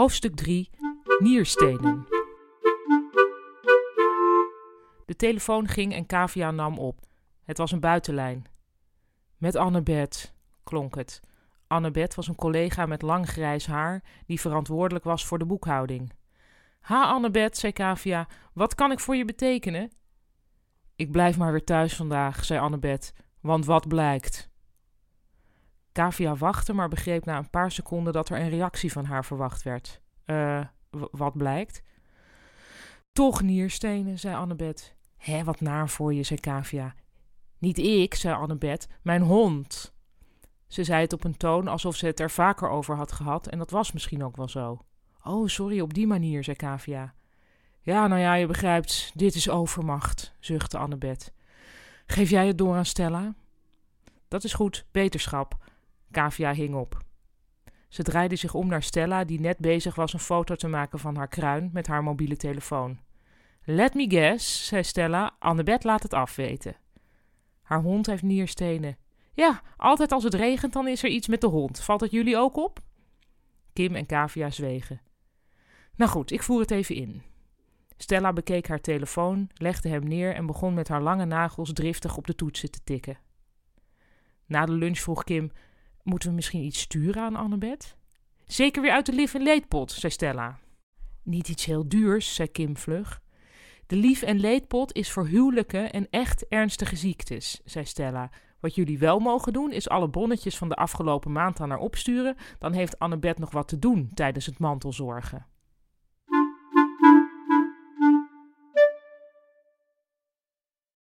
Hoofdstuk 3 Nierstenen. De telefoon ging en Kavia nam op. Het was een buitenlijn. Met Annabeth, klonk het. Annabeth was een collega met lang grijs haar die verantwoordelijk was voor de boekhouding. Ha, Annabeth, zei Kavia, wat kan ik voor je betekenen? Ik blijf maar weer thuis vandaag, zei Annabeth, want wat blijkt? Kavia wachtte, maar begreep na een paar seconden dat er een reactie van haar verwacht werd. Eh, wat blijkt? Toch nierstenen, zei Annabeth. Hé, wat naar voor je, zei Kavia. Niet ik, zei Annabeth, mijn hond. Ze zei het op een toon alsof ze het er vaker over had gehad, en dat was misschien ook wel zo. Oh, sorry, op die manier, zei Kavia. Ja, nou ja, je begrijpt, dit is overmacht, zuchtte Annabeth. Geef jij het door aan Stella? Dat is goed, beterschap. Kavia hing op. Ze draaide zich om naar Stella, die net bezig was een foto te maken van haar kruin met haar mobiele telefoon. Let me guess, zei Stella, Annabeth laat het afweten. Haar hond heeft nierstenen. Ja, altijd als het regent, dan is er iets met de hond. Valt het jullie ook op? Kim en Kavia zwegen. Nou goed, ik voer het even in. Stella bekeek haar telefoon, legde hem neer en begon met haar lange nagels driftig op de toetsen te tikken. Na de lunch vroeg Kim: Moeten we misschien iets sturen aan Annabeth? Zeker weer uit de lief- en leedpot, zei Stella. Niet iets heel duurs, zei Kim vlug. De lief- en leedpot is voor huwelijken en echt ernstige ziektes, zei Stella. Wat jullie wel mogen doen, is alle bonnetjes van de afgelopen maand aan haar opsturen. Dan heeft Annabeth nog wat te doen tijdens het mantelzorgen.